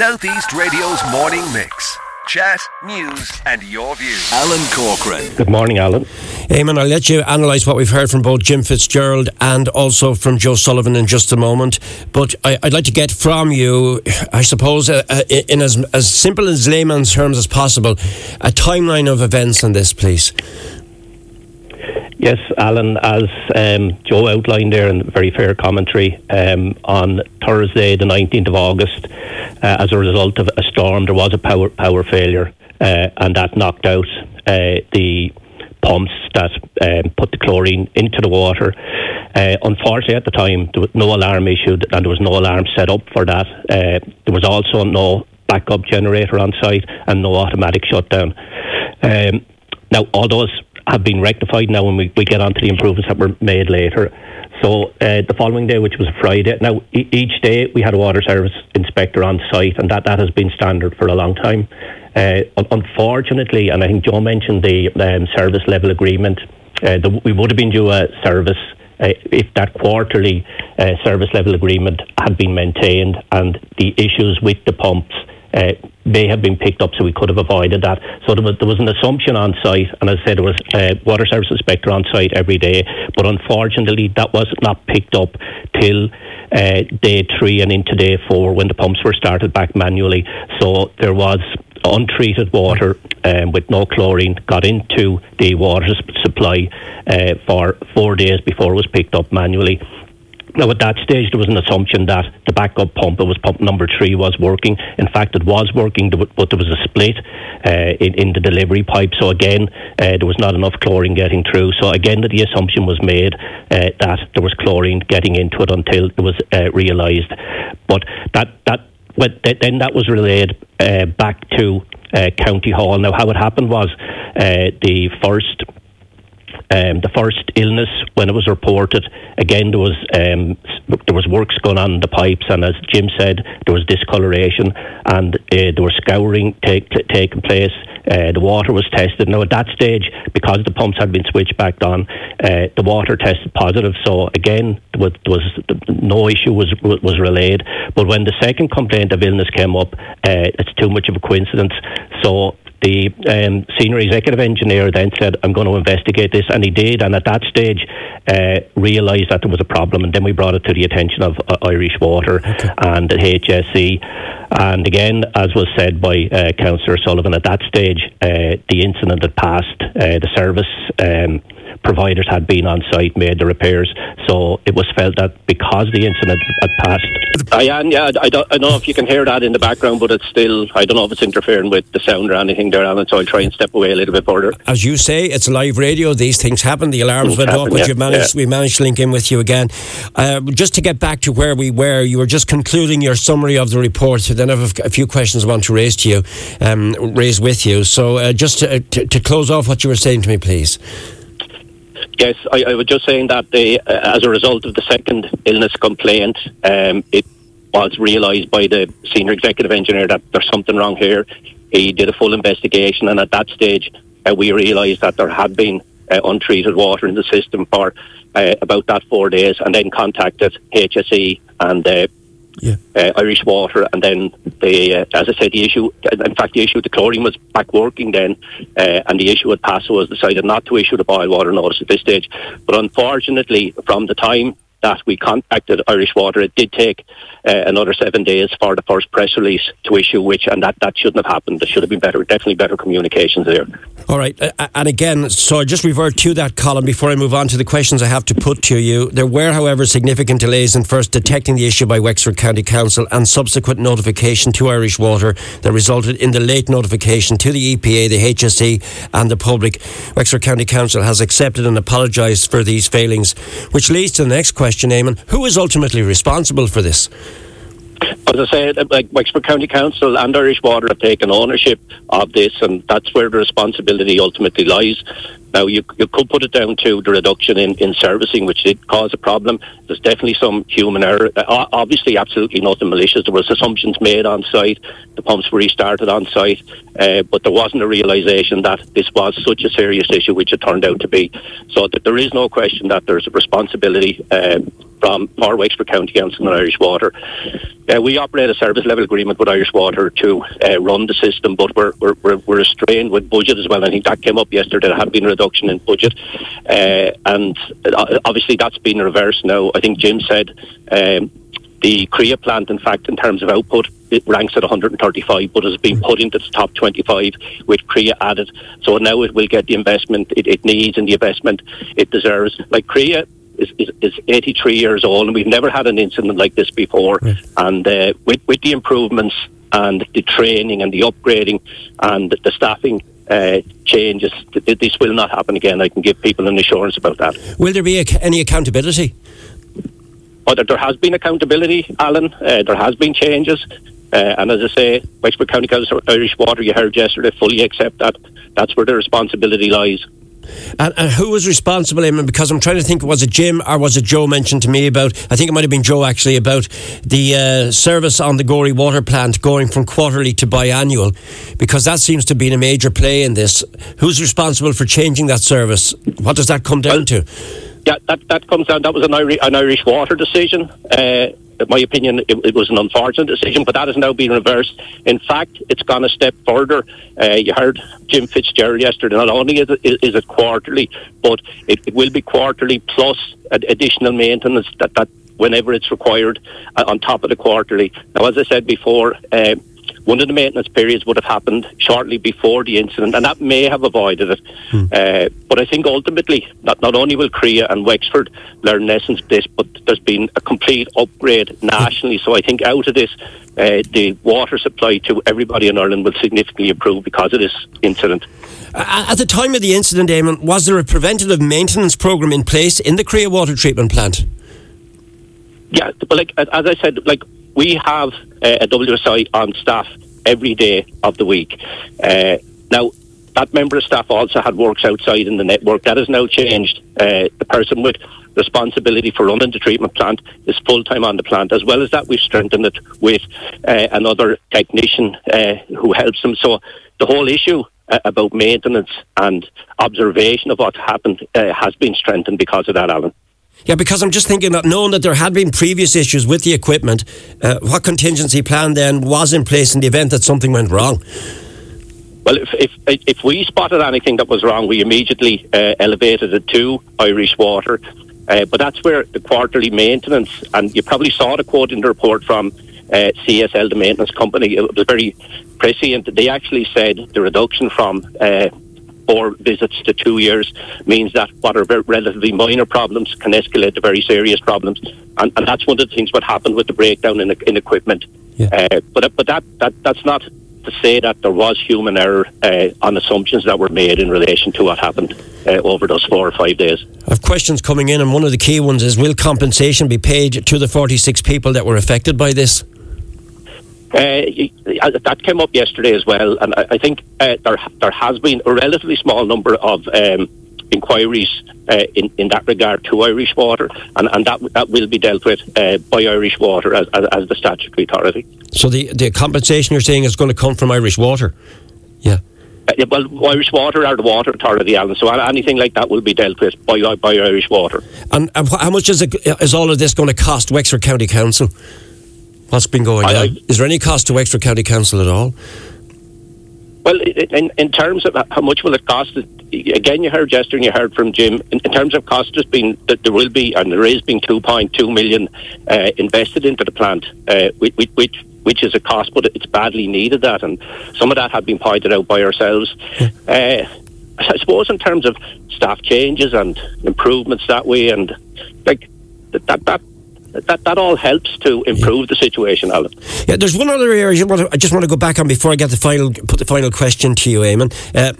Southeast Radio's morning mix. Chat, news, and your views. Alan Corcoran. Good morning, Alan. Eamon, I'll let you analyse what we've heard from both Jim Fitzgerald and also from Joe Sullivan in just a moment. But I, would like to get from you, I suppose, uh, uh, in as, as simple as layman's terms as possible, a timeline of events on this, please. Yes, Alan, as um, Joe outlined there in very fair commentary, um, on Thursday, the 19th of August, as a result of a storm, there was a power power failure, uh, and that knocked out uh, the pumps that um, put the chlorine into the water. Uh, unfortunately, at the time, there was no alarm issued, and there was no alarm set up for that. Uh, there was also no backup generator on site and no automatic shutdown. Um, now, all those have been rectified now, when we, we get on to the improvements that were made later. So uh, the following day, which was Friday, now e- each day we had a water service inspector on site, and that, that has been standard for a long time. Uh, unfortunately, and I think Joe mentioned the um, service level agreement, uh, the, we would have been due a service uh, if that quarterly uh, service level agreement had been maintained and the issues with the pumps uh, may have been picked up, so we could have avoided that. So there was, there was an assumption on site, and as I said, there was a water service inspector on site every day, but unfortunately, that was not picked up till uh, day three and into day four when the pumps were started back manually. So there was untreated water um, with no chlorine got into the water supply uh, for four days before it was picked up manually. Now, at that stage, there was an assumption that the backup pump, it was pump number three, was working. In fact, it was working, but there was a split uh, in, in, the delivery pipe. So, again, uh, there was not enough chlorine getting through. So, again, the assumption was made uh, that there was chlorine getting into it until it was uh, realised. But that, that then that was relayed uh, back to uh, County Hall. Now, how it happened was the first um, the first illness when it was reported, again there was um, there was works going on in the pipes, and as Jim said, there was discoloration, and uh, there was scouring take, taking place. Uh, the water was tested. Now at that stage, because the pumps had been switched back on, uh, the water tested positive. So again, there was, no issue was was relayed. But when the second complaint of illness came up, uh, it's too much of a coincidence. So the um, senior executive engineer then said, I'm going to investigate this, and he did. And at that stage, uh, realised that there was a problem, and then we brought it to the attention of uh, Irish Water okay. and the HSE. And again, as was said by uh, Councillor Sullivan, at that stage, uh, the incident had passed. Uh, the service. Um, providers had been on site, made the repairs. So it was felt that because the incident had passed. Diane, yeah, I don't, I don't know if you can hear that in the background, but it's still, I don't know if it's interfering with the sound or anything there, Alan, so I'll try and step away a little bit further. As you say, it's live radio, these things happen, the alarms went off, but yeah, you managed, yeah. we managed to link in with you again. Uh, just to get back to where we were, you were just concluding your summary of the report, So then I have a few questions I want to raise to you, um, raise with you. So uh, just to, to, to close off what you were saying to me, please. Yes, I, I was just saying that the, uh, as a result of the second illness complaint, um, it was realised by the senior executive engineer that there's something wrong here. He did a full investigation, and at that stage, uh, we realised that there had been uh, untreated water in the system for uh, about that four days, and then contacted HSE and uh, yeah. uh, Irish Water, and then the, uh, as I said, the issue, in fact, the issue with the chlorine was back working then, uh, and the issue had passed, so was decided not to issue the boil water notice at this stage. But unfortunately, from the time that we contacted Irish Water. It did take uh, another seven days for the first press release to issue, which and that, that shouldn't have happened. There should have been better, definitely better communications there. All right, uh, and again, so I just revert to that column before I move on to the questions I have to put to you. There were, however, significant delays in first detecting the issue by Wexford County Council and subsequent notification to Irish Water that resulted in the late notification to the EPA, the HSE, and the public. Wexford County Council has accepted and apologised for these failings, which leads to the next question question, Eamon. Who is ultimately responsible for this? As I said, uh, like Wexford County Council and Irish Water have taken ownership of this, and that's where the responsibility ultimately lies. Now, you, you could put it down to the reduction in, in servicing, which did cause a problem. There's definitely some human error. Uh, obviously, absolutely nothing malicious. There was assumptions made on site. The pumps were restarted on site, uh, but there wasn't a realisation that this was such a serious issue, which it turned out to be. So there is no question that there's a responsibility uh, from for Wexford County Council and Irish Water. Uh, we operate a service level agreement with Irish Water to uh, run the system, but we're, we're, we're, restrained with budget as well. I think that came up yesterday. There had been reduction in budget, uh, and uh, obviously that's been reversed now. I think Jim said um, the Creagh plant, in fact, in terms of output, it ranks at 135, but has been put into the top 25 with Creagh added. So now it will get the investment it, it needs and the investment it deserves. Like Creagh is, is, is 83 years old, and we've never had an incident like this before. Right. And uh, with, with the improvements and the training and the upgrading and the staffing uh, changes, this will not happen again. I can give people an assurance about that. Will there be any accountability? Oh, there, there has been accountability, Alan. Uh, there has been changes. Uh, and as I say, Wexford County Council Irish Water, you heard yesterday, fully accept that. That's where the responsibility lies. And, and, who was responsible, Eamon? Because I'm trying to think, was it Jim or was it Joe mentioned to me about, I think it might have been Joe actually, about the uh, service on the Gorey water plant going from quarterly to biannual, because that seems to be a major play in this. Who's responsible for changing that service? What does that come down to? Yeah, that, that comes down, that was an Irish, an Irish water decision. Uh, my opinion, it, it, was an unfortunate decision, but that has now been reversed. In fact, it's gone a step further. Uh, you heard Jim Fitzgerald yesterday. Not only is it, is it quarterly, but it, it, will be quarterly plus additional maintenance that, that whenever it's required uh, on top of the quarterly. Now, as I said before, uh, one of the maintenance periods would have happened shortly before the incident, and that may have avoided it. Hmm. Uh, but I think ultimately, not, not only will Creagh and Wexford learn lessons from this, but there's been a complete upgrade nationally. So I think out of this, uh, the water supply to everybody in Ireland will significantly improve because of this incident. At the time of the incident, Eamon, was there a preventative maintenance program in place in the Creagh water treatment plant? Yeah, but like as I said, like we have uh, a WSI on staff every day of the week. Uh, now, that member of staff also had works outside in the network. That has now changed. Uh, the person with responsibility for running the treatment plant is full time on the plant. As well as that, we've strengthened it with uh, another technician uh, who helps them. So the whole issue uh, about maintenance and observation of what happened uh, has been strengthened because of that, Alan. Yeah, because I'm just thinking that knowing that there had been previous issues with the equipment, uh, what contingency plan then was in place in the event that something went wrong? Well, if, if, if we spotted anything that was wrong, we immediately uh, elevated it to Irish Water. Uh, but that's where the quarterly maintenance, and you probably saw the quote in the report from uh, CSL, the maintenance company. It was very prescient. They actually said the reduction from uh, four visits to two years means that what are relatively minor problems can escalate to very serious problems. And, and that's one of the things what happened with the breakdown in, in equipment. Yeah. Uh, but but that, that that's not to say that there was human error uh, on assumptions that were made in relation to what happened uh, over those four or five days. I have questions coming in, and one of the key ones is will compensation be paid to the 46 people that were affected by this? Uh, that came up yesterday as well, and I, I think uh, there there has been a relatively small number of um, inquiries uh, in in that regard to Irish Water, and, and that that will be dealt with uh, by Irish Water as, as, as the statutory authority. So the the compensation you're saying is going to come from Irish Water, yeah. Uh, yeah, well, Irish Water are the water authority, Alan. So anything like that will be dealt with by by Irish Water. And, and how much is it, is all of this going to cost Wexford County Council? What's been going I, on? I, is there any cost to Wexford County Council at all? Well, in, in terms of how much will it cost, again, you heard yesterday and you heard from Jim, in, in terms of cost, there's been, that there will be, and there is being 2.2 million uh, invested into the plant, uh, which, which, which is a cost, but it's badly needed that, and some of that had been pointed out by ourselves. uh, I suppose in terms of staff changes and improvements that way, and like that, that that, that all helps to improve the situation, Alan. Yeah, there's one other area I just want to go back on before I get the final put the final question to you, Eamon. Uh,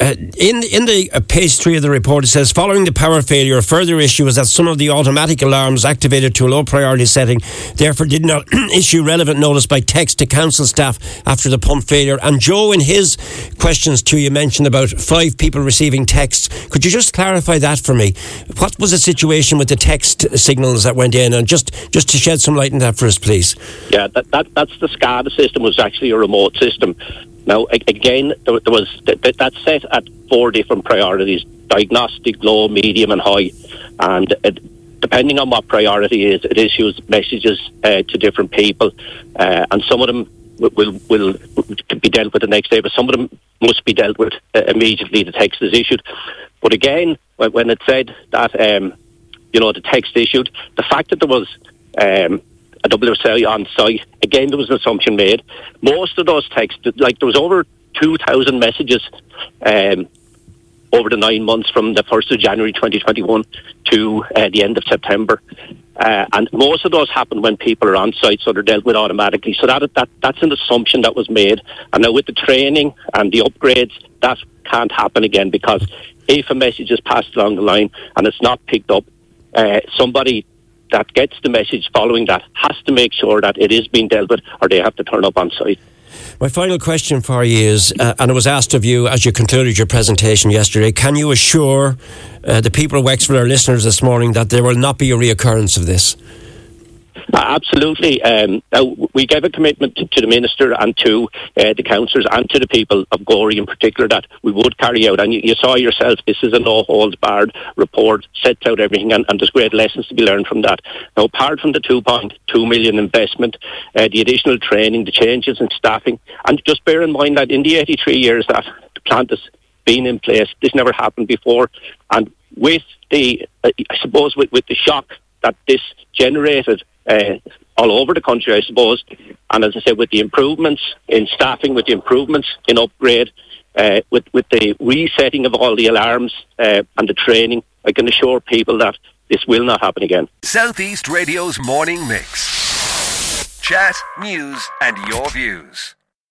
uh, in in the uh, page three of the report, it says following the power failure, a further issue was that some of the automatic alarms activated to a low priority setting, therefore did not issue relevant notice by text to council staff after the pump failure. And Joe, in his questions to you, mentioned about five people receiving texts. Could you just clarify that for me? What was the situation with the text signals that went in? And just just to shed some light on that for us, please. Yeah, that, that that's the SCADA system was actually a remote system. Now, again, there, was that, that's set at four different priorities: diagnostic, low, medium, and high. And it, depending on what priority is, it issues messages uh, to different people, uh, and some of them will, will, will be dealt with the next day, but some of them must be dealt with uh, immediately. The text is issued, but again, when, when it said that. Um, you know, the text issued. The fact that there was um, a WSI on site, again, there was an assumption made. Most of those texts, like there was over 2,000 messages um, over the nine months from the 1st of January 2021 to uh, the end of September. Uh, and most of those happen when people are on site, so they're dealt with automatically. So that, that that's an assumption that was made. And now with the training and the upgrades, that can't happen again because if a message is passed along the line and it's not picked up, uh, somebody that gets the message following that has to make sure that it is being dealt with or they have to turn up on site. My final question for you is, uh, and it was asked of you as you concluded your presentation yesterday, can you assure uh, the people of Wexford, our listeners this morning, that there will not be a reoccurrence of this? Uh, absolutely. Um, we gave a commitment to, the minister and to uh, the councillors and to the people of Gorey in particular that we would carry out. And you, you saw yourself, this is a no holds barred report, sets out everything, and, and, there's great lessons to be learned from that. Now, apart from the 2.2 million investment, uh, the additional training, the changes in staffing, and just bear in mind that in the 83 years that the plant has been in place, this never happened before. And with the, uh, I suppose, with, with the shock that this generated uh, all over the country, I suppose. And as I said, with the improvements in staffing, with the improvements in upgrade, uh, with with the resetting of all the alarms uh, and the training, I can assure people that this will not happen again. Southeast Radio's morning mix, chat, news, and your views.